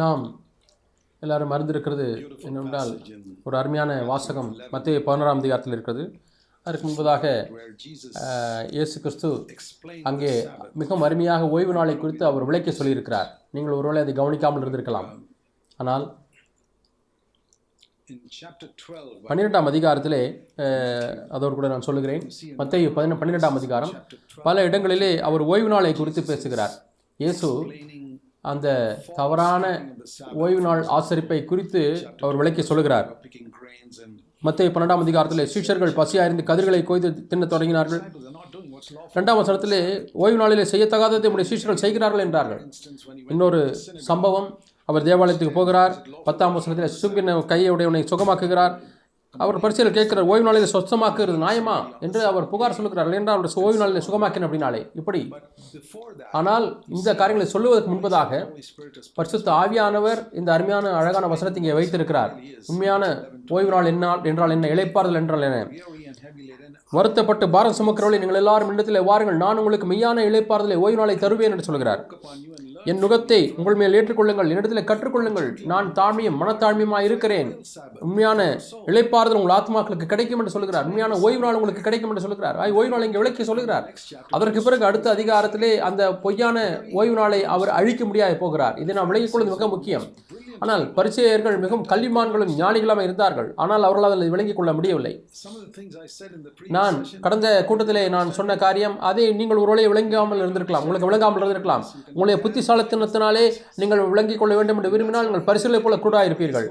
நாம் எல்லாரும் அறிந்திருக்கிறது in ஒரு அருமையான வாசகம் மத்திய பதினோராம் அதிகாரத்தில் இருக்கிறது. அதற்கு முன்பதாக இயேசு கிறிஸ்து அங்கே மிகவும் அருமையாக ஓய்வு நாளை குறித்து அவர் விளக்கி சொல்லியிருக்கிறார். நீங்கள் ஒருவேளை அதை கவனிக்காமல் இருந்திருக்கலாம். ஆனால் chapter 12, பன்னிரெண்டாம் அதிகாரத்திலே அதோடு கூட நான் சொல்லுகிறேன். மத்திய பதின பன்னிரெண்டாம் அதிகாரம். chapter 12, பல இடங்களிலே அவர் ஓய்வு நாளை குறித்து பேசுகிறார். இயேசு அந்த தவறான ஓய்வு நாள் ஆசரிப்பை குறித்து அவர் விளக்கி சொல்லுகிறார். மத்திய பன்னெண்டாம் அதிகாரத்தில் சீஷர்கள் பசியாயிருந்து கதிர்களை கொய்து தின்னத் தொடங்கினார்கள். இரண்டாம் வசனத்திலே ஓய்வு நாளிலே செய்யத்தகாததை நம்முடைய சீஷர்கள் செய்கிறார்கள் என்றார்கள். இன்னொரு சம்பவம் அவர் தேவாலயத்துக்கு போகிறார். பத்தாம் வசனத்தில் சுங்கின கையை உடையவனை சுகமாக்குகிறார். அவர் பரிசையில் கேட்கிறார் ஓய்வு நாளில் சொச்சமாக்குறது நியாயமா? என்று அவர் புகார் சொல்லுகிறார். என்றால் அவருடைய ஓய்வு நாளில் சுகமாக்கின அப்படின்னாலே. இப்படி. ஆனால் இந்த காரியங்களை சொல்லுவதற்கு முன்பதாக பரிசுத்த ஆவியானவர் இந்த அருமையான அழகான வசனத்தை இங்கே வைத்திருக்கிறார். உண்மையான ஓய்வு நாள் என்ன என்றால் என்ன இளைப்பாறுதல் என்றால் என்ன? வருத்தப்பட்டு பாரம் சுமக்கிறவர்களை நீங்கள் எல்லாரும் இடத்தில் வாருங்கள். நான் உங்களுக்கு மெய்யான இளைப்பாறுதலை ஓய்வு நாளை தருவேன் என்று சொல்கிறார். என் நுகத்தை உங்கள் மேல் ஏற்றுக்கொள்ளுங்கள். என்னிடத்தில் கற்றுக்கொள்ளுங்கள். நான் தாழ்மையும் மனத்தாழ்மையுமாக இருக்கிறேன் உண்மையான இழைப்பாறுதல் உங்கள் ஆத்மாக்களுக்கு கிடைக்கும் என்று சொல்கிறார். உண்மையான ஓய்வு நாள் உங்களுக்கு கிடைக்கும் என்று சொல்கிறார். ஆய் ஓய்வு நாள் இங்கே விளக்கி சொல்கிறார். அதற்கு பிறகு அடுத்த அதிகாரத்திலே அந்த பொய்யான ஓய்வு நாளை அவர் அழிக்க முடியாது போகிறார். இதை நாம் விளங்கிக் கொள்வது மிக முக்கியம். ஆனால் பரிச்செயர்கள் மிகவும் கல்விமான்களும் ஞானிகளாக இருந்தார்கள். ஆனால் அவர்களால் அதில் விளங்கிக் கொள்ள முடியவில்லை. நான் கடந்த கூட்டத்திலே நான் சொன்ன காரியம் அதை நீங்கள் ஒருவேளை விளங்காமல் இருந்திருக்கலாம். உங்களுக்கு விளங்காமல் இருந்திருக்கலாம். உங்களுடைய விசாலத்தினத்தினாலே நீங்கள் விளங்கிக் கொள்ள வேண்டும் என்று விரும்பினால் நீங்கள் பரிசுகளை போல கூட இருப்பீர்கள்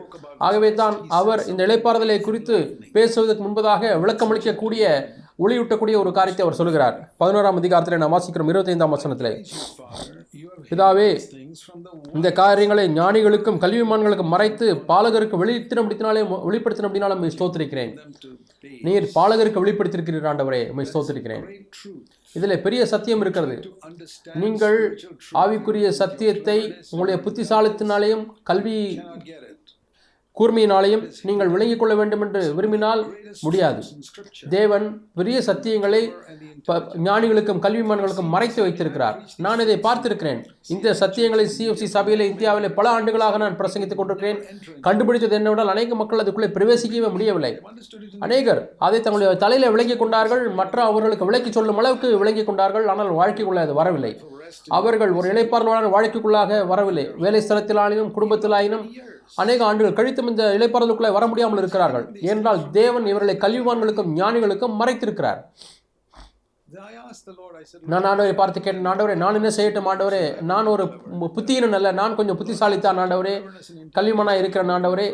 ஆகவே தான் அவர் இந்த இழைப்பாறுதலை குறித்து பேசுவதற்கு முன்பதாக விளக்கமளிக்கக்கூடிய ஒளியூட்டக்கூடிய ஒரு காரியத்தை அவர் சொல்கிறார் பதினோராம் அதிகாரத்தில் நாம் வாசிக்கிறோம் இருபத்தைந்தாம் வசனத்தில். Father, பிதாவே இந்த காரியங்களை ஞானிகளுக்கும் கல்விமான்களுக்கும் மறைத்து பாலகருக்கு வெளித்தினபடினாலே வெளிப்படுத்தினபடினாலும் உம்மை ஸ்தோத்திரிக்கிறேன். நீர் பாலகருக்கு வெளிப்படுத்தியிருக்கிறீர் ஆண்டவரே great truth இதில் பெரிய சத்தியம் இருக்கிறது நீங்கள். ஆவிக்குரிய சத்தியத்தை உங்களுடைய புத்திசாலித்தினாலேயும் கல்வி. கூர்மையினாலையும் நீங்கள் விளங்கிக் கொள்ள வேண்டும் என்று விரும்பினால் முடியாது. தேவன் பெரிய சத்தியங்களை ஞானிகளுக்கும் கல்விமான்களுக்கும் மறைத்து வைத்திருக்கிறார். நான் இதை பார்த்திருக்கிறேன். இந்த சத்தியங்களை சிஎஃப்சி சபையில் இந்தியாவில் பல ஆண்டுகளாக நான் பிரசங்கித்துக் கொண்டிருக்கிறேன். கண்டுபிடித்தது என்னவென்றால் அநேக மக்கள் அதுக்குள்ளே பிரவேசிக்கவே முடியவில்லை. அநேகர் அதை தங்களுடைய தலையில விளங்கிக் கொண்டார்கள் மற்ற அவர்களுக்கு விளக்கி சொல்லும் அளவுக்கு விளங்கிக் கொண்டார்கள் ஆனால் வாழ்க்கைக்குள்ளே அது வரவில்லை. அவர்கள் ஒரு இளைப்பாறுதலான வாழ்க்கைக்குள்ளாக வரவில்லை. வேலை ஸ்தலத்திலாயினும் குடும்பத்திலாயினும் அநேக ஆண்டுகள் கழித்தும் இந்த இளைப்பாறுதலுக்குள்ளே வர முடியாமல் இருக்கிறார்கள். ஏனென்றால் தேவன் இவர்களை கல்விவான்களுக்கும் ஞானிகளுக்கும் மறைத்திருக்கிறார். நான் ஆண்டவரை பார்த்து கேட்டேன் ஆண்டவரே நான் என்ன செய்யட்டும் ஆண்டவரே? நான் ஒரு புத்தியீனன் அல்ல. நான் கொஞ்சம் புத்திசாலித்தான் ஆண்டவரே. கல்விமானா இருக்கிற ஆண்டவரே.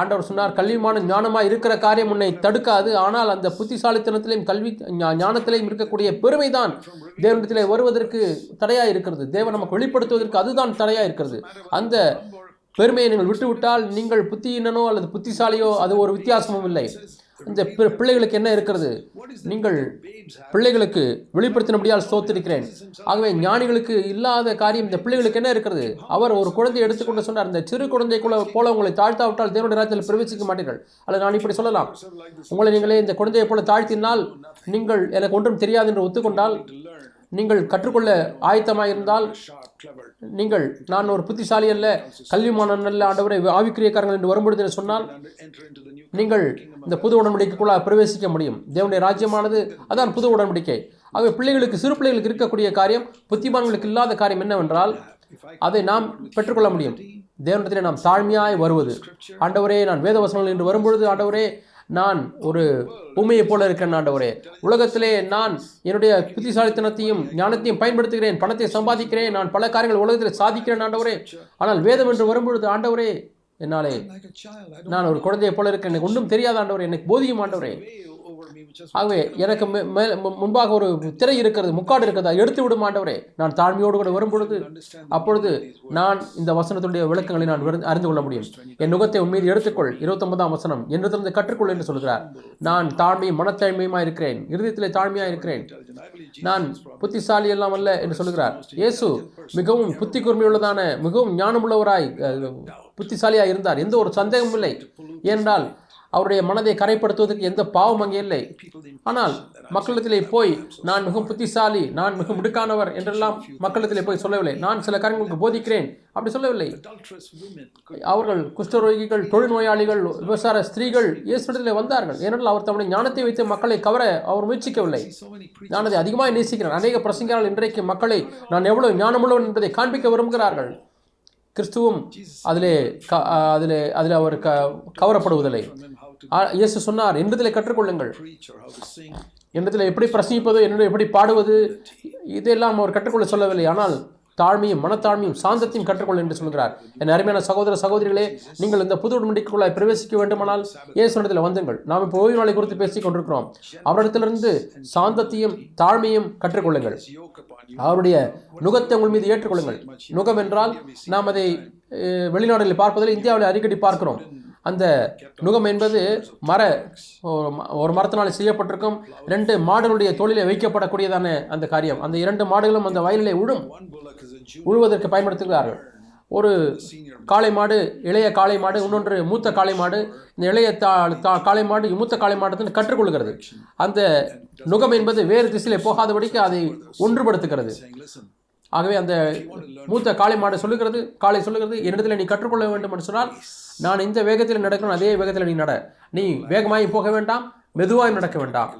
ஆண்டவர் சொன்னார் கல்விமான ஞானமாக இருக்கிற காரியம் உன்னை தடுக்காது. ஆனால் அந்த புத்திசாலித்தனத்திலையும் கல்வி ஞானத்திலையும் இருக்கக்கூடிய பெருமை தான் தேவனிடத்திலே வருவதற்கு தடையாக இருக்கிறது. தேவன் நமக்கு வெளிப்படுத்துவதற்கு அதுதான் தடையாக இருக்கிறது. அந்த பெருமையை நீங்கள் விட்டுவிட்டால் நீங்கள் புத்தியினனோ அல்லது புத்திசாலியோ அது ஒரு வித்தியாசமும் இல்லை. இந்த பிள்ளைகளுக்கு என்ன இருக்கிறது? நீங்கள் பிள்ளைகளுக்கு வெளிப்படுத்தினபடியால் சோத்திருக்கிறேன். ஆகவே ஞானிகளுக்கு இல்லாத காரியம் இந்த பிள்ளைகளுக்கு என்ன இருக்கிறது? அவர் ஒரு குழந்தையை எடுத்துக்கொண்டு சொன்னார். இந்த சிறு குழந்தைக்குள்ள போல உங்களை தாழ்த்தாவிட்டால் தேவனுடைய ராஜ்யத்தில் பிரவேசிக்க மாட்டீர்கள். அல்லது நான் இப்படி சொல்லலாம். உங்களை நீங்களே இந்த குழந்தையை போல தாழ்த்தினால் நீங்கள் எனக்கு ஒன்றும் தெரியாது என்று ஒத்துக்கொண்டால் நீங்கள் கற்றுக்கொள்ள ஆயத்தமாக இருந்தால். நீங்கள் நான் ஒரு புத்திசாலி அல்ல கல்விமானன் அல்ல ஆண்டவரை ஆவிக்கிரியக்காரங்கள் என்று வரும்பொழுது என்று சொன்னால் நீங்கள் இந்த புது உடன்படிக்கைக்குள்ள பிரவேசிக்க முடியும். தேவனுடைய ராஜ்யமானது அதான் புது உடன்படிக்கை. ஆகவே பிள்ளைகளுக்கு சிறு பிள்ளைகளுக்கு இருக்கக்கூடிய காரியம் புத்திமான்களுக்கு இல்லாத காரியம் என்னவென்றால் அதை நாம் பெற்றுக்கொள்ள முடியும். தேவனத்திலே நாம் தாழ்மையாய் வருவது. ஆண்டவரே நான் வேதவசனங்கள் என்று வரும்பொழுது ஆண்டவரே நான் ஒரு உண்மையைப் போல இருக்கிறேன் ஆண்டவரே. உலகத்திலே நான் என்னுடைய புத்திசாலித்தனத்தையும் ஞானத்தையும் பயன்படுத்துகிறேன் பணத்தை சம்பாதிக்கிறேன் நான் பல காரியங்கள் உலகத்தில் சாதிக்கிறேன் ஆண்டவரே. ஆனால் வேதம் என்று வரும்பொழுது ஆண்டவரே என்னாலே நான் ஒரு குழந்தையைப் போல இருக்கேன் எனக்கு ஒன்றும் தெரியாத ஆண்டவரே எனக்கு போதியும் ஆண்டவரே. ஆகவே எனக்கு மேல் முன்பாக ஒரு திரை இருக்கிறது முக்காடு இருக்கிறது எடுத்து விடும் ஆண்டவரே நான் தாழ்மையோடு கூட வரும்பொழுது அப்பொழுது நான் இந்த வசனத்துடைய விளக்கங்களை நான் அறிந்து கொள்ள முடியும். என் நுகத்தை உன் மீது எடுத்துக்கொள். இருபத்தொன்பதாம் வசனம். என்னிடத்திலிருந்து கற்றுக்கொள் என்று சொல்கிறார். நான் தாழ்மையும் மனத்தாழ்மையுமா இருக்கிறேன். இருதயத்திலே தாழ்மையா இருக்கிறேன். நான் புத்திசாலி எல்லாம் அல்ல என்று சொல்கிறார். இயேசு மிகவும் புத்தி கூர்மையுள்ளதான மிகவும் ஞானமுள்ளவராய் அஹ், புத்திசாலியாய் இருந்தார். எந்த ஒரு சந்தேகமும் இல்லை. ஏனென்றால் அவருடைய மனதை கரைப்படுத்துவதற்கு எந்த பாவம் அங்கே இல்லை. ஆனால் மக்களிடத்திலே போய் நான் மிகவும் புத்திசாலி நான் மிகவும் முடுக்கானவர் என்றெல்லாம் மக்களிடத்திலே போய் சொல்லவில்லை. நான் சில காரியங்களுக்கு போதிக்கிறேன் அப்படி சொல்லவில்லை. அவர்கள் குஷ்டரோகிகள் தொழுநோயாளிகள் விவசார ஸ்திரீகள் இயேசுடத்திலே வந்தார்கள். ஏனென்றால் அவர் தம்முடைய ஞானத்தை வைத்து மக்களை கவர அவர் முயற்சிக்கவில்லை. நான் அதை அதிகமாக நேசிக்கிறேன் அநேக பிரசங்கரால் இன்றைக்கு மக்களை நான் எவ்வளவு ஞானமுள்ளவன் என்பதை காண்பிக்க விரும்புகிறார்கள். கிறிஸ்துவும் அதிலே க- அதிலே அதில் அவர் க கவரப்படுவதில்லை. இயேசு சொன்னார் என்னதிலே கற்றுக்கொள்ளுங்கள். என்னிடத்தில் எப்படி பிரசங்கிப்பது என்னிடம் எப்படி பாடுவது இதெல்லாம் அவர் கற்றுக்கொள்ள சொல்லவில்லை. ஆனால் தாழ்மையும் மனத்தாழ்மையும் சாந்தத்தையும் கற்றுக்கொள்ள என்று சொல்கிறார். என் அருமையான சகோதர சகோதரிகளே நீங்கள் இந்த புது உடன்படிக்கைக்குள்ளாய் பிரவேசிக்க வேண்டுமானால் இயேசுனிடத்தில் வந்துங்கள். நாம் இப்போ ஓய்வு நாளை குறித்து பேசிக் கொண்டிருக்கிறோம். அவரிடத்திலிருந்து சாந்தத்தையும் தாழ்மையும் கற்றுக்கொள்ளுங்கள். அவருடைய நுகத்தை உங்கள் மீது ஏற்றுக்கொள்ளுங்கள். நுகம் என்றால் நாம் அதை வெளிநாடுகளில் பார்ப்பதில் இந்தியாவில் அடிக்கடி பார்க்கிறோம். அந்த நுகம் என்பது மர ஒரு ம- ஒரு மரத்தினால் செய்யப்பட்டிருக்கும் ரெண்டு மாடுகளுடைய தொழிலை வைக்கப்படக்கூடியதான அந்த காரியம். அந்த இரண்டு மாடுகளும் அந்த வயலிலே உழும் உழுவதற்கு பயன்படுத்துகிறார்கள். ஒரு காளை மாடு இளைய காளை மாடு இன்னொன்று மூத்த காளை மாடு. இந்த இளைய தா தா- காளை மாடு மூத்த காளை மாடுன்னு கற்றுக்கொள்கிறது. அந்த நுகம் என்பது வேறு திசையிலே போகாதபடிக்கு அதை ஒன்றுபடுத்துகிறது. ஆகவே அந்த மூத்த காளை மாடு சொல்லுகிறது காளை சொல்லுகிறது என்னிடத்தில் நீ கற்றுக்கொள்ள வேண்டும் என்று சொன்னால் நான் இந்த வேகத்தில் நடக்கணும் அதே வேகத்தில் நீ நட. நீ வேகமாய் போக வேண்டாம் மெதுவாய் நடக்க வேண்டாம்.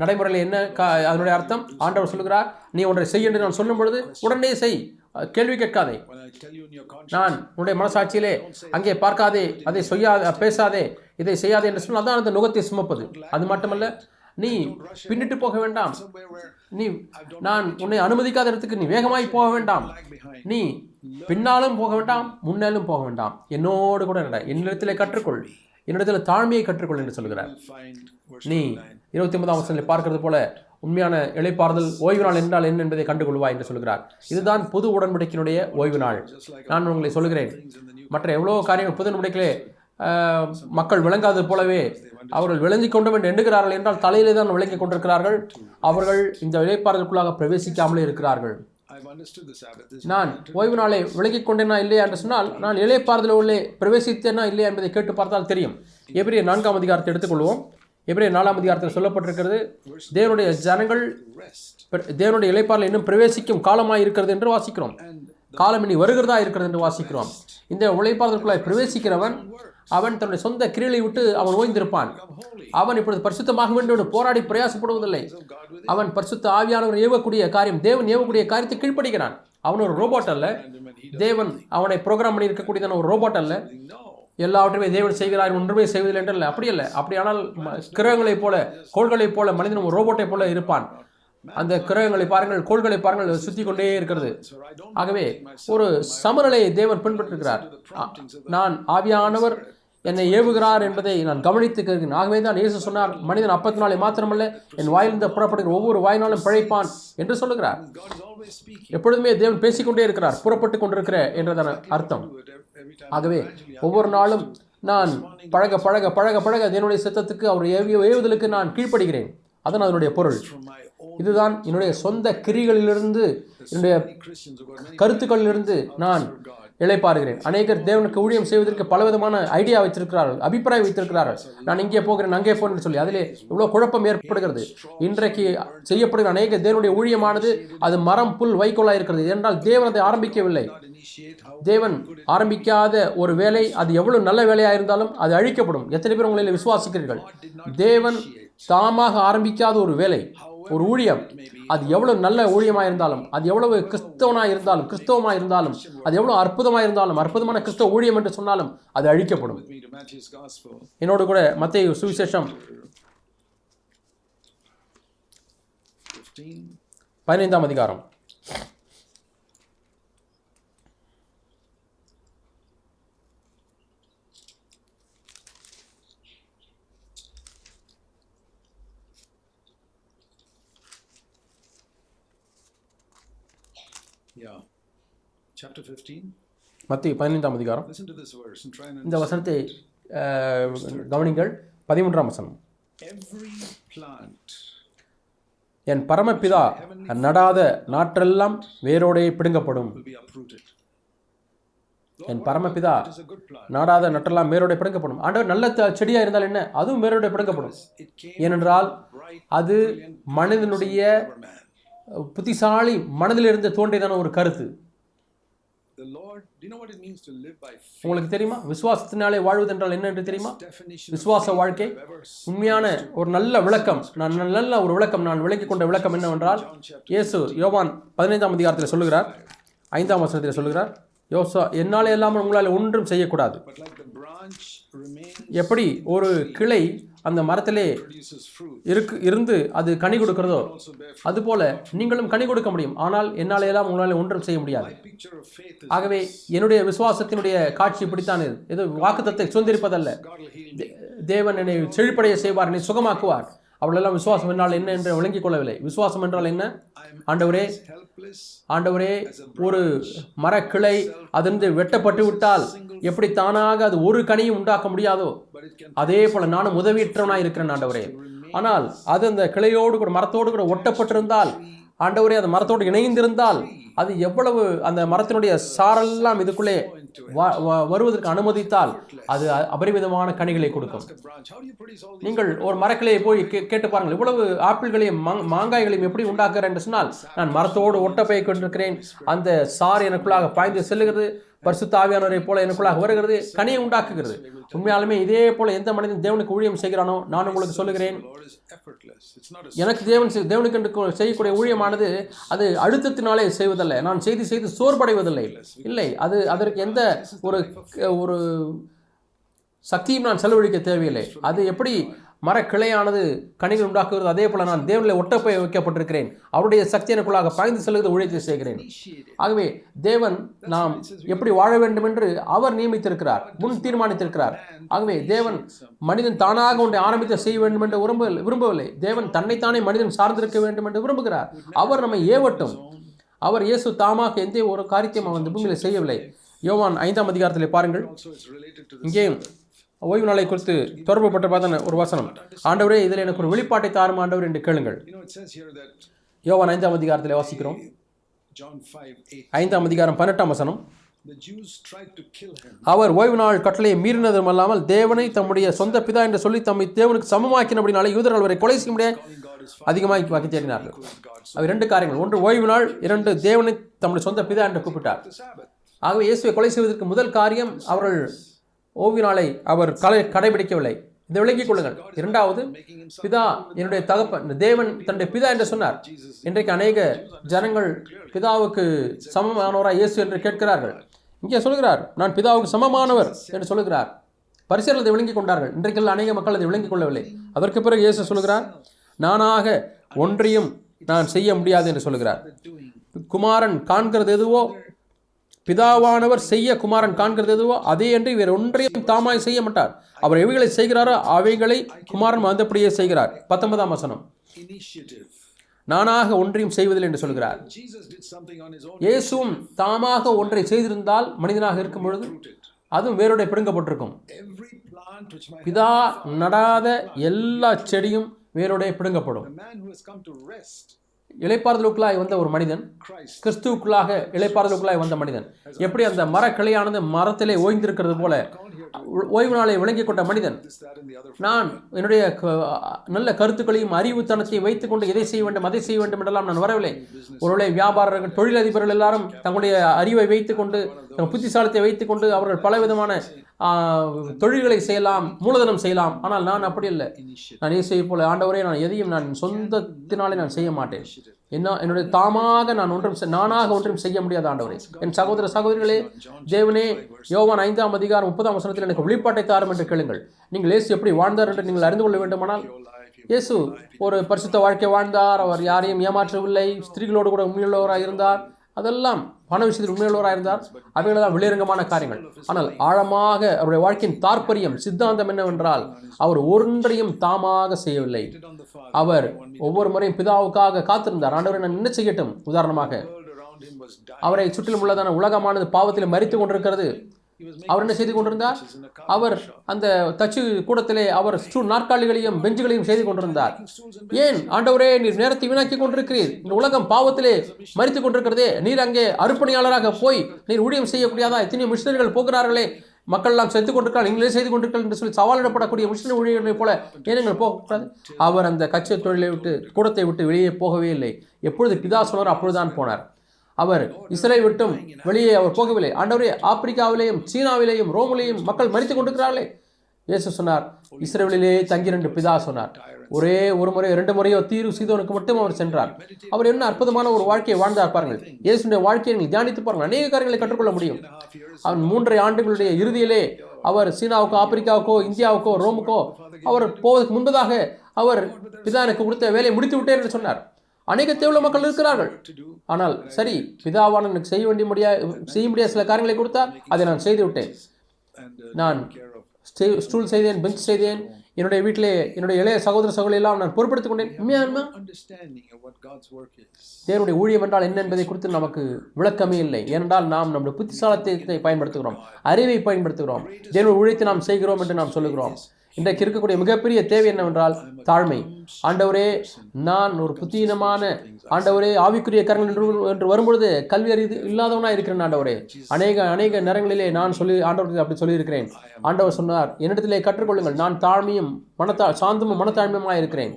நடைமுறையில் என்ன கா அதனுடைய அர்த்தம்? ஆண்டவர் சொல்லுகிறார் நீ ஒன்றை செய் என்று நான் சொல்லும் பொழுது உடனே செய் கேள்வி கேட்காதே. நான் உன்னுடைய மனசாட்சியிலே அங்கே பார்க்காதே அதை செய்யாத பேசாதே இதை செய்யாதே என்று சொன்னால் தான் அந்த நுகத்தை சுமப்பது. அது மட்டுமல்ல நீ பின்னிட்டு போக வேண்டாம். நீ நான் உன்னை அனுமதிக்காத இடத்துக்கு நீ வேகமாய் போக வேண்டாம். நீ பின்னாலும் போக வேண்டாம் முன்னாலும் போக வேண்டாம். என்னோடு கூட நட. என்னிடத்திலே கற்றுக்கொள். என்னிடத்தில் தாழ்மையை கற்றுக்கொள் என்று சொல்கிறார் நீ 29 இருபத்தி ஒன்பதாம் வசனத்தில் பார்க்கிறது போல உண்மையான இளைப்பாறுதல் ஓய்வு நாள் என்றால் என்ன என்பதை கண்டுகொள்வாய் என்று சொல்கிறார் இதுதான் புது உடன்படிக்கையினுடைய ஓய்வு நாள் நான் உங்களை new மற்ற எவ்வளோ காரியங்கள் புது உடன்படிக்கையிலே மக்கள் விளங்காதது போலவே அவர்கள் விளங்கி கொண்டும் என்று எண்ணுகிறார்கள் என்றால் தலையிலே தான் விளங்கி கொண்டிருக்கிறார்கள். அவர்கள் இந்த இளைப்பாறுதலுக்குள்ளாக பிரவேசிக்காமலே இருக்கிறார்கள். நான் ஓய்வு நாளை விலகிக் கொண்டேனா இல்லையா என்று சொன்னால் நான் இளைப்பாறுதல் உள்ளே பிரவேசித்தேனா இல்லையா என்பதை கேட்டு பார்த்தால் தெரியும். எப்படி நான்காம் அதிகாரத்தை எடுத்துக்கொள்வோம். எப்படி நாலாம் அதிகாரத்தில் சொல்லப்பட்டிருக்கிறது தேவனுடைய ஜனங்கள் தேவனுடைய இளைப்பாறுதல் இன்னும் பிரவேசிக்கும் காலமாக இருக்கிறது என்று வாசிக்கிறோம். காலம் இனி வருகிறதா இருக்கிறது என்று வாசிக்கிறோம். இந்த உழைப்பாளர்களுக்குள்ளாய் பிரவேசிக்கிறவன் அவன் தன்னுடைய சொந்த கிரீலை விட்டு அவன் ஓய்ந்திருப்பான். அவன் இப்பொழுது பரிசுத்தமாக வேண்டும் என்று போராடி பிரயாசப்படுவதில்லை. அவன் பரிசுத்த ஆவியானவர் ஏவக்கூடிய காரியம் தேவன் ஏவக்கூடிய காரியத்தை கீழ்ப்படுகிறான். அவன் ஒரு ரோபோட் அல்ல. தேவன் அவனை ப்ரோக்ராம் பண்ணி இருக்கக்கூடியதான ஒரு ரோபோட் அல்ல. எல்லாவற்றையுமே தேவன் செய்கிறார் ஒன்றுமே செய்வதில்லை என்று இல்லை அப்படி அல்ல. அப்படியானால் கிரகங்களைப் போல கோள்களைப் போல மனிதன் ஒரு ரோபோட்டை போல இருப்பான். அந்த கிரகங்களை பாருங்கள் கோள்களை பாருங்கள் சுத்தி கொண்டே இருக்கிறது. ஆகவே ஒரு சமநிலையை தேவர் பின்பற்றுகிறார். நான் ஆவியானவர் என்னை ஏவுகிறார் என்பதை நான் கவனித்துக்கிறேன் ஆகவே தான் இயேசு சொன்னார் மனிதன் அப்பத்தினாலே மாத்திரமல்ல என் வாயிலிருந்து புறப்படுகிற ஒவ்வொரு வாயினாலும் பிழைப்பான் என்று சொல்லுகிறார். எப்பொழுதுமே தேவன் பேசிக்கொண்டே இருக்கிறார் புறப்பட்டு கொண்டிருக்கிற என்றதான அர்த்தம். ஆகவே ஒவ்வொரு நாளும் நான் பழக பழக பழக பழக தேவனுடைய சித்தத்துக்கு அவர் ஏவிய ஏவுதலுக்கு நான் கீழ்ப்படுகிறேன். அதன் அதனுடைய பொருள். இதுதான் என்னுடைய சொந்த கிரிகளிலிருந்து என்னுடைய கருத்துக்களிலிருந்து நான் God அநேகர் தேவனுக்கு ஊழியம் செய்வதற்கு பலவிதமான ஐடியா வைத்திருக்கிறார்கள் அபிப்பிராயம் வைத்திருக்கிறார்கள். நான் இங்கே போகிறேன் அங்கே போகிறேன் சொல்லி அதிலே இவ்வளோ குழப்பம் ஏற்படுகிறது. இன்றைக்கு செய்யப்படுகிற அநேக தேவனுடைய ஊழியமானது அது மரம் புல் வைக்கோலாக இருக்கிறது. என்றால் தேவன் அதை ஆரம்பிக்கவில்லை. தேவன் ஆரம்பிக்காத ஒரு வேலை அது எவ்வளவு நல்ல வேலையாக இருந்தாலும் அது அழிக்கப்படும். எத்தனை பேர் உங்களில் விசுவாசிக்கிறீர்கள்? தேவன் தாமாக ஆரம்பிக்காத ஒரு வேலை. ஒரு ஊழியம். அது எவ்வளவு நல்ல ஊழியமாக இருந்தாலும் அது எவ்வளவு கிறிஸ்தவனாக இருந்தாலும் கிறிஸ்தவமாக இருந்தாலும் அது எவ்வளவு அற்புதமாக இருந்தாலும் அற்புதமான கிறிஸ்தவ ஊழியம் என்று சொன்னாலும் அது அழிக்கப்படும். என்னோடு கூட மத்திய சுவிசேஷம் பதினைந்தாம் அதிகாரம். மத்திய பதினைந்தாம் அதிகாரம். இந்த வசனத்தை கவனிங்கள். பதிமூன்றாம் வசனம். Every plant என் பரமபிதா நடாத நாற்றெல்லாம் வேரோடே பிடுங்கப்படும். என் பரமபிதா. நாடாத நட்டெல்லாம் மேரோட பிடுங்கப்படும். ஆண்டவர் நல்ல த- செடியா இருந்தால் என்ன? அதுவும் மேரோட பிடுங்கப்படும். ஏனென்றால் அது மனிதனுடைய. புத்திசாலி மனதிலிருந்து தோன்றியதான ஒரு கருத்து? உங்களுக்கு தெரியுமா? விசுவாசத்தினாலே வாழ்வது என்றால் என்ன என்று தெரியுமா? விசுவாச வாழ்க்கை. உண்மையான ஒரு நல்ல விளக்கம். நான் நல்ல ஒரு விளக்கம் நான் விளக்கிக் கொண்ட விளக்கம் என்னவென்றால் இயேசு யோவான் பதினைந்தாம் அதிகாரத்தில் சொல்லுகிறார் ஐந்தாம் வசனத்தில் சொல்லுகிறார் யோசா என்னாலே இல்லாமல் உங்களால் ஒன்றும் செய்யக்கூடாது. எப்படி ஒரு கிளை அந்த மரத்திலே இருக்கு இருந்து அது கனி கொடுக்கிறதோ. அதுபோல நீங்களும் கனி கொடுக்க முடியும். ஆனால் என்னாலே எல்லாம் உங்களால் ஒன்றும் செய்ய முடியாது. ஆகவே என்னுடைய விசுவாசத்தினுடைய காட்சி இப்படித்தான் இது. இது வாக்குத்தத்தை சுதந்திரிப்பதல்ல. தேவன் என்னை செழிப்படைய செய்வார் என்னை சுகமாக்குவார். அவளெல்லாம் விசுவாசம் என்றால் என்ன என்று விளங்கிக் கொள்ளவில்லை. விசுவாசம் என்றால் என்ன? ஆண்டவரே ஆண்டவரே ஒரு மரக்கிளை அதிலிருந்து வெட்டப்பட்டு விட்டால் எப்படி தானாக அது ஒரு கனியும் உண்டாக்க முடியாதோ? அதே போல நானும் உதவியற்றவனாக இருக்கிறேன் ஆண்டவரே. ஆனால் அது அந்த கிளையோடு கூட மரத்தோடு கூட ஒட்டப்பட்டிருந்தால் ஆண்டவரே அந்த மரத்தோடு இணைந்திருந்தால் அது எவ்வளவு அந்த மரத்தினுடைய சாரெல்லாம் இதுக்குள்ளே வ- வ- வருவதற்கு அனுமதித்தால் அது அபரிமிதமான கனிகளை கொடுக்கும். நீங்கள் ஒரு மரக்கிளையை போய் கே- கேட்டு பாருங்கள். இவ்வளவு ஆப்பிள்களையும் மாங்காய்களையும் எப்படி உண்டாக்குறேன் என்று சொன்னால் நான் மரத்தோடு ஒட்டப்பை கொண்டிருக்கிறேன். அந்த சார் எனக்குள்ளாக பாய்ந்து செல்லுகிறது. பரிசுத்த ஆவியானவரை போல எனக்குள்ளாக வருகிறது கனியை உண்டாக்குகிறது. உண்மையாலுமே இதே போல எந்த மனிதன் தேவனுக்கு ஊழியம் செய்கிறானோ நான் உங்களுக்கு சொல்லுகிறேன். எனக்கு தேவன் தேவனுக்கு என்று செய்யக்கூடிய ஊழியமானது அது அழுத்தத்தினாலே செய்வதல்ல. நான் செய்து செய்து சோர்வடைவதில்லை. இல்லை அது அதற்கு எந்த ஒரு ஒரு சக்தியும் நான் செலவழிக்க தேவையில்லை. அது எப்படி மரக்கிளையானது கனிகள் உண்டாக்குகிறது. அதே போல நான் தேவனில் ஒட்டப்பை வைக்கப்பட்டிருக்கிறேன். அவருடைய சக்தி எனக்குள்ளாக பாய்ந்து செல்வது உழைத்து செய்கிறேன். ஆகவே தேவன் நாம் எப்படி வாழ வேண்டும் என்று அவர் நியமித்திருக்கிறார் முன் தீர்மானித்திருக்கிறார். ஆகவே தேவன் மனிதன் தானாக ஒன்றை ஆரம்பித்து செய்ய வேண்டும் என்று விரும்ப விரும்பவில்லை. தேவன் தன்னைத்தானே மனிதன் சார்ந்திருக்க வேண்டும் என்று விரும்புகிறார். அவர் நம்மை ஏவட்டும். அவர் இயேசு தாமாக எந்த ஒரு காரியத்தையும் அவன் பூமியில் செய்யவில்லை. யோவான் ஐந்தாம் அதிகாரத்தில் பாருங்கள். Also, ஓய்வு நாளை குறித்து தொடர்புபட்ட பார்த்த ஒரு வசனம். ஆண்டவரே இதில் எனக்கு ஒரு வெளிப்பாட்டை தாரும் ஆண்டவர் என்று கேளுங்கள். யோவான் ஐந்தாம் அதிகாரத்தில் வாசிக்கிறோம். John 5 8, ஐந்தாம் அதிகாரம் பன்னெண்டாம் வசனம். அவர் ஓய்வு நாள் கட்டளையை மீறினதும் அல்லாமல் தேவனை தம்முடைய சொந்த பிதா என்று சொல்லி தம்மை தேவனுக்கு சமமாக்கினபடினாலே யூதர்கள் அவரை கொலை செய்ய முடியாது அதிகமாக வாக்கி தேடினார்கள் அவை ரெண்டு காரியங்கள். ஒன்று ஓய்வு நாள். இரண்டு தேவனை தம்முடைய சொந்த பிதா என்று கூப்பிட்டார். ஆகவே இயேசுவை கொலை செய்வதற்கு முதல் காரியம் அவர்கள் நாளை அவர் கலை கடைபிடிக்கவில்லை. இதை விளங்கிக் கொள்ளுங்கள். இரண்டாவது பிதா என்னுடைய தகப்பன் தேவன் தன்னுடைய பிதா என்று சொன்னார். இன்றைக்கு அநேக ஜனங்கள் பிதாவுக்கு சமமானவராய் இயேசு என்று கேட்கிறார்கள். இங்கே சொல்கிறார் நான் பிதாவுக்கு சமமானவர் என்று சொல்லுகிறார் பரிசர்கள் அதை விளங்கிக் கொண்டார்கள். இன்றைக்கு அநேக மக்கள் அதை விளங்கிக் கொள்ளவில்லை. அதற்கு பிறகு இயேசு சொல்கிறார் நானாக ஒன்றையும் நான் செய்ய முடியாது என்று doing. குமாரன் காண்கிறது எதுவோ பிதாவானவர் செய்ய குமாரன் காண்கிறது எதுவோ அதே என்று இவர் ஒன்றையும் தாமாய் செய்ய மாட்டார். அவர் எவைகளை செய்கிறாரோ அவைகளை குமாரன் வந்தபடியே செய்கிறார். பத்தொன்பதாம் வசனம். நானாக ஒன்றையும் செய்வதில்லை என்று சொல்கிறார். இயேசுவும் தாமாக ஒன்றை செய்திருந்தால் மனிதனாக இருக்கும் பொழுது அதுவும் வேரோட பிடுங்கப்பட்டிருக்கும். பிதா நடாத எல்லா செடியும் வேரோட பிடுங்கப்படும். இளைப்பாறுதலுக்குள்ளாய் வந்த ஒரு மனிதன் கிறிஸ்துவுக்குள்ளாக இளைப்பாறுதலுக்குள்ளாய் வந்த மனிதன். எப்படி அந்த மரக்கிளையானது மரத்திலே ஓய்ந்திருக்கிறது போல ஓய்வு நாளை விளங்கிக் கொண்ட மனிதன். நான் என்னுடைய நல்ல கருத்துக்களையும் அறிவுத்தனத்தையும் வைத்துக்கொண்டு எதை செய்ய வேண்டும் அதை செய்ய வேண்டும் என்றெல்லாம் நான் வரவில்லை. ஒருவேளை வியாபாரர்கள் தொழிலதிபர்கள் எல்லாரும் தங்களுடைய அறிவை வைத்துக்கொண்டு தங்கள் புத்திசாலத்தை வைத்துக்கொண்டு அவர்கள் பலவிதமான தொழில்களை செய்யலாம் மூலதனம் செய்யலாம். ஆனால் நான் அப்படி இல்லை. நான் இயேசுவை போல ஆண்டவரே நான் எதையும் நான் சொந்தத்தினாலே நான் செய்ய மாட்டேன். என்ன என்னுடைய தாமாக நான் ஒன்றும் நானாக ஒன்றும் செய்ய முடியாத ஆண்டவரே. என் சகோதர சகோதரிகளே தேவனே யோவான் ஐந்தாம் அதிகாரம் முப்பதாம் வசனத்தில் எனக்கு வெளிப்பாட்டை தாரும் என்று கேளுங்கள். நீங்கள் இயேசு எப்படி வாழ்ந்தார் என்று நீங்கள் அறிந்து கொள்ள வேண்டுமானால் இயேசு ஒரு பரிசுத்த வாழ்க்கை வாழ்ந்தார். அவர் யாரையும் ஏமாற்றவில்லை. ஸ்திரீகளோடு கூட உண்மையுள்ளவராக இருந்தார் அதெல்லாம் பண விஷயத்தில் உண்மையுள்ளவராக இருந்தார். அவைகளெல்லாம் வெளியரங்கமான காரியங்கள். ஆனால் ஆழமாக அவருடைய வாழ்க்கையின் தாற்பயம் சித்தாந்தம் என்னவென்றால் அவர் ஒன்றையும் தாமாக செய்யவில்லை. அவர் ஒவ்வொரு முறையும் பிதாவுக்காக காத்திருந்தார். ஆண்டவரை நான் என்ன செய்யட்டும்? உதாரணமாக அவரை சுற்றிலும் உள்ளதான உலகமானது பாவத்தில் மறித்து கொண்டிருக்கிறது. அவர் என்ன செய்து கொண்டிருந்தார்? அவர் அந்த தச்சு கூடத்திலே அவர் ஸ்டூல் நாற்காலிகளையும் பெஞ்சுகளையும் செய்து கொண்டிருந்தார். ஏன் ஆண்டவரே நீர் நேரத்தை வீணாக்கி கொண்டிருக்கிறீர்? இந்த உலகம் பாவத்திலே மறித்து கொண்டிருக்கிறதே. நீர் அங்கே அர்ப்பணியாளராக போய் நீர் ஊழியம் செய்யக்கூடியதா? எத்தனையோ மிஷினரிகள் போகிறார்களே. மக்கள் எல்லாம் செத்து கொண்டிருக்கிறார் நீங்களே செய்து கொண்டிருக்கிறார் என்று சொல்லி சவாலிடப்படக்கூடிய மிஷினரி ஊழியர்களைப் போல ஏன் நீங்கள் போகக்கூடாது அவர் அந்த கச்சை தொழிலை விட்டு கூடத்தை விட்டு வெளியே போகவே இல்லை. எப்பொழுது பிதா சொன்னார் அப்பொழுதுதான் போனார். அவர் இஸ்ரேல் விட்டும் வெளியே அவர் போகவில்லை. ஆண்டவரே ஆப்பிரிக்காவிலேயும் சீனாவிலேயும் ரோமிலேயும் மக்கள் மறித்து கொண்டிருக்கிறார்களே. இயேசு சொன்னார் இஸ்ரேலிலே தங்கிரண்டு பிதா சொன்னார். ஒரே ஒரு முறை ரெண்டு முறையோ தீர்வு சீதோனுக்கு மட்டும் அவர் சென்றார். அவர் என்ன அற்புதமான ஒரு வாழ்க்கையை வாழ்ந்தார் பாருங்கள். இயேசுடைய வாழ்க்கையை நீங்கள் தியானித்து பாருங்கள். அநேக காரியங்களை கற்றுக்கொள்ள முடியும். அவன் மூன்றரை ஆண்டுகளுடைய இறுதியிலே அவர் சீனாவுக்கோ ஆப்பிரிக்காவுக்கோ இந்தியாவுக்கோ ரோமுக்கோ அவர் போவதற்கு முன்பதாக அவர் பிதா எனக்கு கொடுத்த வேலையை முடித்து விட்டேன் என்று சொன்னார். அநேக தேவையுள்ள மக்கள் இருக்கிறார்கள். ஆனால் சரி பிதாவான எனக்கு செய்ய வேண்டிய முடியா செய்ய முடியாத சில காரியங்களை கொடுத்தார். அதை நான் செய்து விட்டேன் uh, நான் ஸ்டூல் செய்தேன் பெஞ்ச் செய்தேன். என்னுடைய வீட்டிலே என்னுடைய இளைய சகோதர சகோதரி எல்லாம் நான் பொறுப்படுத்திக் கொண்டேன். உண்மையானுமா. தேவனுடைய ஊழியம் என்றால் என்ன என்பதை குறித்து நமக்கு விளக்கமே இல்லை. ஏனென்றால் நாம் நம்முடைய புத்திசாலத்தை பயன்படுத்துகிறோம். அறிவை பயன்படுத்துகிறோம். தேவனுடைய ஊழியத்தை நாம் செய்கிறோம் என்று நாம் சொல்லுகிறோம். இன்றைக்கு இருக்கக்கூடிய மிகப்பெரிய தேவை என்னவென்றால் தாழ்மை. ஆண்டவரே நான் ஒரு புத்தீனமான ஆண்டவரே ஆவிக்குரிய கரங்கள் என்று என்று வரும்பொழுது கல்வி அறிவு இல்லாதவனா இருக்கிறேன் ஆண்டவரே. அநேக அநேக நேரங்களிலே நான் சொல்லி ஆண்டவருக்கு அப்படி சொல்லியிருக்கிறேன். ஆண்டவர் சொன்னார் என்னிடத்திலே கற்றுக்கொள்ளுங்கள் நான் தாழ்மையும் மனத்தா சாந்தமும் மனத்தாழ்மையுமாக இருக்கிறேன்.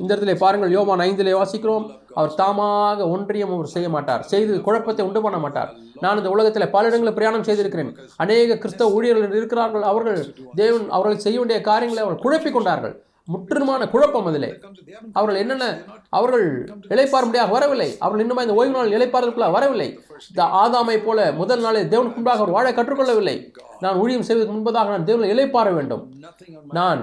இந்த இடத்துல பாருங்கள் யோவான் ஐந்திலே வாசிக்கிறோம் அவர் தாமாக ஒன்றியம் அவர் செய்ய மாட்டார். செய்து குழப்பத்தை உண்டு பண்ண மாட்டார். நான் இந்த உலகத்தில் பல இடங்களில் பிரயாணம் செய்திருக்கிறேன். அநேக கிறிஸ்தவ ஊழியர்கள் இருக்கிறார்கள். அவர்கள் தேவன் அவர்கள் செய்ய வேண்டிய காரியங்களை அவர்கள் குழப்பிக் கொண்டார்கள். முற்றிலுமான குழப்பம் அதிலே. அவர்கள் என்னென்ன அவர்கள் இளைப்பாறும்படியாக வரவில்லை. அவர்கள் இன்னும் இந்த ஓய்வு நாள் இளைப்பாறுதலுக்குள்ள வரவில்லை. இந்த ஆதாமை போல முதல் நாளே தேவனுக்கு முன்பாக அவர் வாழ கற்றுக்கொள்ளவில்லை. நான் ஊழியம் செய்வதற்கு முன்பதாக நான் தேவனை இழைப்பார வேண்டும். நான்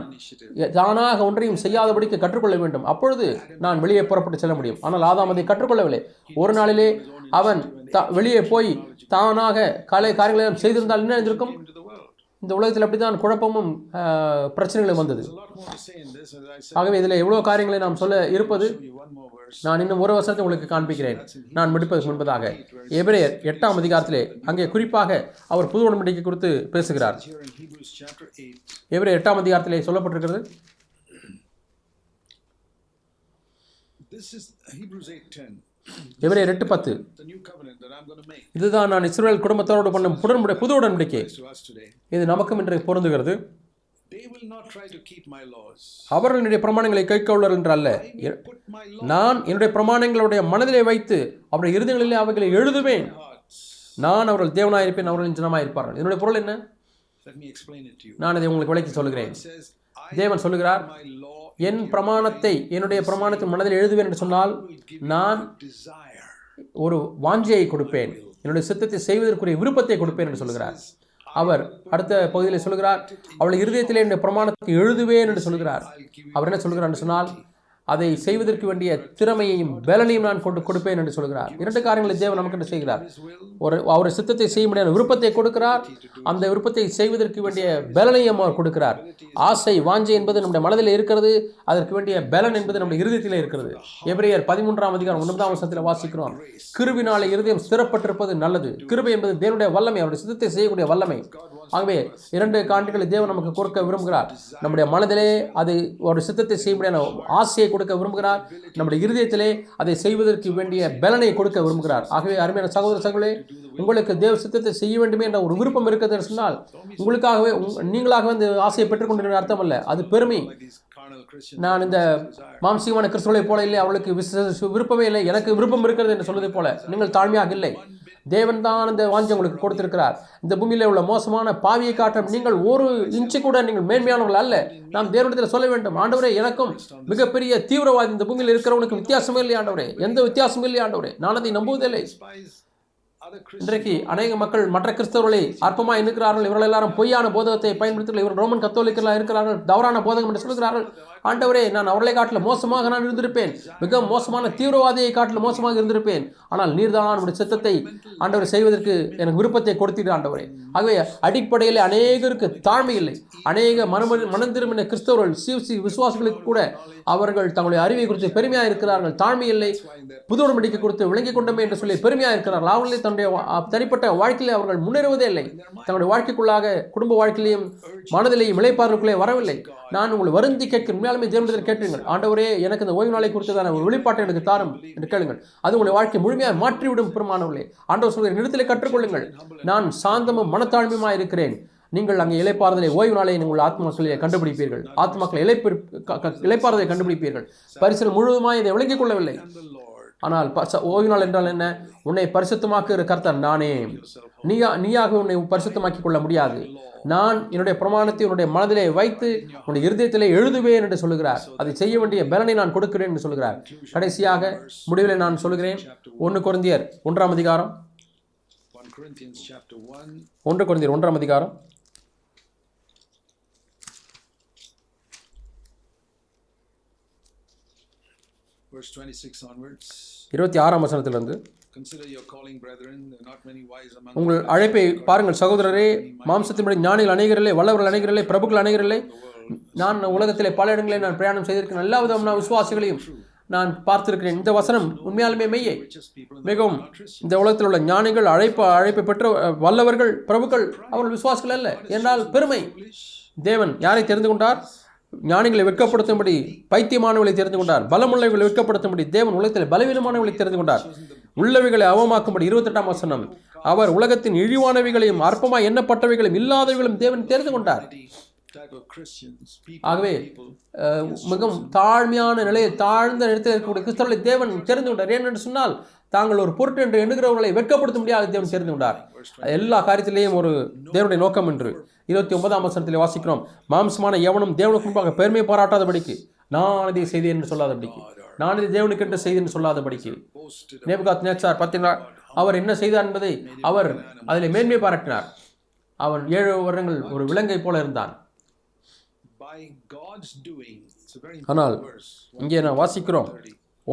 தானாக ஒன்றையும் செய்யாதபடிக்கு கற்றுக்கொள்ள வேண்டும். அப்பொழுது நான் வெளியே புறப்பட்டு செல்ல முடியும். ஆனால் ஆதாம் அதை கற்றுக்கொள்ளவில்லை. ஒரு நாளிலே அவன் த- வெளியே போய் தானாக காலை காரியங்களை செய்திருந்தால் என்ன இருந்திருக்கும்? இந்த உலகத்தில் அப்படித்தான் குழப்பமும் பிரச்சனைகளும் வந்தது. ஆகவே இதில் எவ்வளோ காரியங்களை நாம் சொல்ல இருப்பது? நான் இன்னும் ஒரு வருஷத்தை உங்களுக்கு காண்பிக்கிறேன். நான் முடிப்பதற்கு முன்பதாக. எபிரேயர் எட்டாம் அதிகாரத்திலே அங்கே குறிப்பாக அவர் புது உடன்படிக்கை குறித்து பேசுகிறார். எபிரேயர் எட்டாம் அதிகாரத்திலே சொல்லப்பட்டிருக்கிறது. This is Hebrews 8:10. எபிரேயர் எட்டு பத்து இதுதான் நான் இஸ்ரேல் குடும்பத்தோடு பண்ணும் உடன்படி புது உடன்படிக்கை. இது நமக்கும் இன்று பொருந்துகிறது. அவர்கள் என்னுடைய பிரமாணங்களை கைக்கொள்ளர் என்று அல்ல நான் என்னுடைய பிரமாணங்களுடைய மனதிலே வைத்து அவருடைய இருதயங்களிலே அவைகளை எழுதுவேன். நான் அவர்கள் தேவனாயிருப்பேன் அவர்களின் ஜனமாயிருப்பார்கள் என்னுடைய பொருள் என்ன. நான் இதை உங்களுக்கு விளக்கி சொல்லுகிறேன் தேவன் சொல்லுகிறார் என் பிரமாணத்தை என்னுடைய பிரமாணத்தின் மனதில் எழுதுவேன் என்று சொன்னால் நான் ஒரு வாஞ்சியை கொடுப்பேன். என்னுடைய சித்தத்தை செய்வதற்குரிய விருப்பத்தை கொடுப்பேன் என்று சொல்கிறார். அவர் அடுத்த பகுதியில் சொல்கிறார் அவளை இருதயத்திலே என்னுடைய பிரமாணத்தை எழுதுவேன் என்று சொல்கிறார். அவர் என்ன சொல்கிறார் என்று சொன்னால் அதை செய்வதற்கு வேண்டிய திறமையையும் பலனையும் நான் கொண்டு கொடுப்பேன் என்று சொல்கிறார். இரண்டு காரியங்களை தேவன் நமக்கு என்று செய்கிறார். ஒரு அவர் சித்தத்தை செய்ய முடியாத விருப்பத்தை கொடுக்கிறார். அந்த விருப்பத்தை செய்வதற்கு வேண்டிய பலனையும் அவர் கொடுக்கிறார். ஆசை வாஞ்சை என்பது நம்முடைய மனதில் இருக்கிறது. அதற்கு வேண்டிய பலன் என்பது நம்முடைய இருதயத்திலே இருக்கிறது. எபிரேயர் பதிமூன்றாம் அதிகாரம் ஒன்பதாம் வருஷத்தில் வாசிக்கிறோம். கிருவினாலே இருதயம் ஸ்திரப்பட்டிருப்பது நல்லது. கிருபை என்பது தேவனுடைய வல்லமை அவருடைய சித்தத்தை செய்யக்கூடிய வல்லமை. ஆகவே இரண்டு காண்டுகளை தேவன் நமக்கு கொடுக்க விரும்புகிறார். நம்முடைய மனதிலே அது ஒரு சித்தத்தை செய்ய முடியாத ஆசையை கொடுக்க விரும்புகிறார். நம்முடைய இருதயத்திலே அதை செய்வதற்கு வேண்டிய பலனை கொடுக்க விரும்புகிறார். ஆகவே அருமையான சகோதர சகோதரே உங்களுக்கு தேவ சித்தத்தை செய்ய வேண்டுமே என்ற ஒரு விருப்பம் இருக்கிறது சொன்னால் உங்களுக்காகவே நீங்களாகவே அந்த ஆசையை பெற்றுக்கொண்டிருக்கிற அர்த்தம் அல்ல அது பெருமை. நான் இந்த மாம்சீகமான கிறிஸ்துவளைப் போல இல்லை அவளுக்கு விசேஷ விருப்பமே இல்லை எனக்கு விருப்பம் இருக்கிறது என்று சொல்வதை போல. நீங்கள் தாழ்மையாக இல்லை. தேவன் தான் இந்த வாஞ்சி உங்களுக்கு கொடுத்திருக்கிறார். இந்த பூமியில் உள்ள மோசமான பாவியை காட்டும் நீங்கள் ஒரு இன்ச்சு கூட நீங்கள் மேன்மையானவர்கள் அல்ல. நாம் தேவனிடத்தில் சொல்ல வேண்டும் ஆண்டவரே எனக்கும் மிகப்பெரிய தீவிரவாதி இந்த பூமியில் இருக்கிறவனுக்கு வித்தியாசமே இல்லை ஆண்டவரே. எந்த வித்தியாசமும் இல்லை ஆண்டவரே. நான் அதை நம்புவதில்லை. இன்றைக்கு அநேக மக்கள் மற்ற கிறிஸ்தவர்களை அற்பமாக இருக்கிறார்கள் இவர்கள் எல்லாரும் பொய்யான போதகத்தை பயன்படுத்தி இவர்கள் ரோமன் கத்தோலிக்கர்களாக இருக்கிறார்கள். தவறான போதகம் என்று சொல்கிறார்கள். ஆண்டவரே நான் அவர்களை காட்டில் மோசமாக நான் இருந்திருப்பேன். மிக மோசமான தீவிரவாதியை காட்டில் மோசமாக இருந்திருப்பேன். ஆனால் நீர்தான் உங்களுடைய சித்தத்தை ஆண்டவர் செய்வதற்கு எனக்கு விருப்பத்தை கொடுத்தீர்கள் ஆண்டவரே. ஆகவே அடிப்படையில் அநேகருக்கு தாழ்மை இல்லை. அநேக மனம மனம் திரும்பின கிறிஸ்தவர்கள் சிவசி விசுவாசிகளுக்கு கூட அவர்கள் தங்களுடைய அறிவை குறித்து பெருமையாக இருக்கிறார்கள். தாழ்மை இல்லை. புது உடன்படிக்கை குறித்து விளங்கிக் கொண்டமே என்று சொல்லி பெருமையாக இருக்கிறார்கள். அவர்களே தன்னுடைய தனிப்பட்ட வாழ்க்கையில் அவர்கள் முன்னேறுவதே இல்லை. தங்களுடைய வாழ்க்கைக்குள்ளாக குடும்ப வாழ்க்கையிலையும் மனதிலேயும் இளைப்பாறுக்குள்ளே வரவில்லை. நான் உங்களை வருந்தி கேட்க உண்மையாலுமே தேவனிடத்தில் கேட்டுங்கள். ஆண்டவரே எனக்கு இந்த ஓய்வு நாளை குறித்ததான ஒரு வெளிப்பாட்டை எனக்கு தாரும் என்று கேளுங்கள். அது உங்களுடைய வாழ்க்கை முழுமையாக மாற்றிவிடும் பெருமானவர்களே. ஆண்டவர் சொல்கிற நிலத்திலே கற்றுக்கொள்ளுங்கள். நான் சாந்தமும் மனத்தாழ்மையுமா இருக்கிறேன். நீங்கள் அங்கே இலைப்பாறுதலை ஓய்வு நாளை உங்கள் ஆத்மாக்களை கண்டுபிடிப்பீர்கள். ஆத்மாக்களை இலைப்பு க- இலைப்பாறுதலை கண்டுபிடிப்பீர்கள். பரிசல் முழுவதுமாக இதை விளங்கிக் கொள்ளவில்லை. ஆனால் பச- ஓய்வு நாள் என்றால் என்ன? உன்னை பரிசுத்தமாக்குகிற கர்த்தர் நானே. நீயா நீயாக உன்னை பரிசுத்தமாக்கிக் கொள்ள முடியாது. நான் என்னுடைய பிரமாணத்தை உன்னுடைய மனதிலே வைத்து உன்னுடைய இருதயத்திலே எழுதுவேன் என்று சொல்லுகிறார். அதை செய்ய வேண்டிய பலனை நான் கொடுக்கிறேன் என்று சொல்லுகிறார். கடைசியாக முடிவில் நான் சொல்லுகிறேன். ஒன்று குருந்தியர் ஒன்றாம் அதிகாரம். ஒன்று குருந்தியர் ஒன்றாம் அதிகாரம். இருபத்தி ஆறாம் வசனத்திலிருந்து உங்கள் அழைப்பை பாருங்கள் சகோதரரே. மாம்சத்தின்படி ஞானிகள் அநேகரில்லை வல்லவர்கள் அநேகரில்லை பிரபுக்கள் அநேகரில்லை நான் உலகத்திலே பல இடங்களில் நான் பிரயாணம் செய்திருக்கிறேன். எல்லா விதமான விசுவாசிகளையும் நான் பார்த்திருக்கிறேன். இந்த வசனம் உண்மையாலுமே மெய்யே மிகவும் இந்த உலகத்தில் உள்ள ஞானிகள் அழைப்பு அழைப்பை பெற்ற வல்லவர்கள் பிரபுக்கள் அவர்கள் விசுவாசிகள் அல்ல. என்றால் பெருமை. தேவன் யாரை தெரிந்து கொண்டார்? ஞானிகளை வெட்கப்படுத்தும்படி பைத்தியமானவர்களை தெரிந்து கொண்டார். பலமுள்ளவர்களை வெட்கப்படுத்தும்படி தேவன் உலகத்தில் பலவீனமானவர்களை தெரிந்து கொண்டார். உள்ளவைகளை அவமாக்கும்படி இருபத்தெட்டாம் வசனம் அவர் உலகத்தின் இழிவானவைகளையும் அற்பமாய் எண்ணப்பட்டவைகளையும் இல்லாதவைகளும் தேவன் தெரிந்து கொண்டார். ஆகவே மிகவும் தாழ்மையான நிலையில் தாழ்ந்த இடத்தில் இருக்கக்கூடிய கிறிஸ்தவர்களை தேவன் தெரிந்து கொண்டார். ஏனென்று சொன்னால் தாங்கள் ஒரு பொருட்டு என்று எண்ணுகிறவர்களை வெட்கப்படுத்த முடியாது தேவன் தெரிந்து கொண்டார். எல்லா காரியத்திலேயும் ஒரு தேவனுடைய நோக்கம் என்று இருபத்தி ஒன்பதாம் வசனத்தில் வாசிக்கிறோம். மாம்சமான எவனும் தேவனுக்கு முன்பாக பெருமை பாராட்டாதபடிக்கு நான் இதை செய்தேன் என்று சொல்லாதபடிக்கு நான் இதை தேவனுக்கு என்று செய்தேன் என்று சொல்லாதபடிக்கு. நேபுகாத் நேச்சார் பார்த்தீங்களா அவர் என்ன செய்தார் என்பதை அவர் அதில் மேன்மை பாராட்டினார். அவன் ஏழு வருடங்கள் ஒரு விலங்கை போல இருந்தான். ஆனால். இங்கே நான் வாசிக்கிறோம்.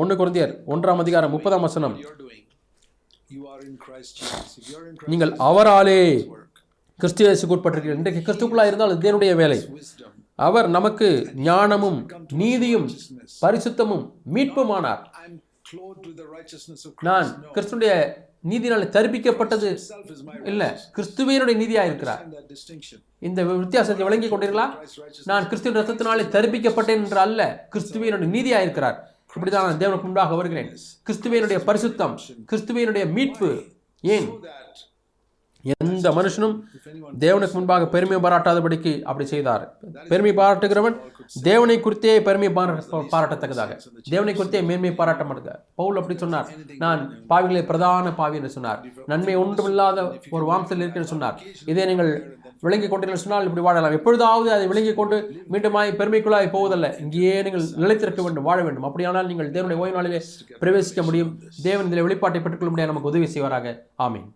ஒன்று குருந்தியர் ஒன்றாம் அதிகாரம் முப்பதாம் வசனம். நீங்கள் அவராலே work, கிறிஸ்துவேசுக்கு உட்பட்டிருக்கிறீர்கள் இன்றைக்கு கிறிஸ்துக்குள்ளாக இருந்தால் அது தேவனுடைய வேலை. அவர் நமக்கு ஞானமும் நீதியும் பரிசுத்தமும் மீட்புமானார். நான் கிறிஸ்துடைய நீதினாலே தரிப்பிக்கப்பட்டது. இல்லை இல்ல கிறிஸ்துவினுடைய நீதியாக இருக்கிறார் இந்த வித்தியாசத்தை விளங்கி கொண்டீர்களா? நான் கிறிஸ்துவின் ரத்தத்தினாலே தரிப்பிக்கப்பட்டேன் என்று அல்ல கிறிஸ்துவினுடைய நீதியாக இருக்கிறார் இப்படிதான் நான் தேவனுக்கு முன்பாக வருகிறேன். கிறிஸ்துவினுடைய பரிசுத்தம் கிறிஸ்துவினுடைய மீட்பு ஏன்? எந்த மனுஷனும் தேவனுக்கு முன்பாக பெருமை பாராட்டாதபடிக்கு அப்படி செய்தார். பெருமை பாராட்டுகிறவன் தேவனை குறித்தே பெருமை பாராட்டத்தக்கதாக. தேவனை குறித்தே மேன்மை பாராட்ட மாட்டேங்க பவுல் அப்படி சொன்னார். நான் பாவிகளை பிரதான பாவி என்று சொன்னார். நன்மை ஒன்றுமில்லாத ஒரு வாம்சத்தில் இருக்கிறேன் சொன்னார். இதை நீங்கள் விளங்கி கொண்டீர்கள் சொன்னால் இப்படி வாழலாம். எப்பொழுதாவது அதை விளங்கி கொண்டு மீண்டுமாய் பெருமைக்குள்ளாய் போவதல்ல. இங்கேயே நீங்கள் நிலைத்திருக்க வேண்டும் வாழ வேண்டும். அப்படியானால் நீங்கள் தேவனுடைய ஓய்வு நாளிலே பிரவேசிக்க முடியும். தேவன் இதில் வெளிப்பாட்டை பெற்றுக்கொள்ள முடியாது. நமக்கு உதவி செய்வாராக. ஆமீன்.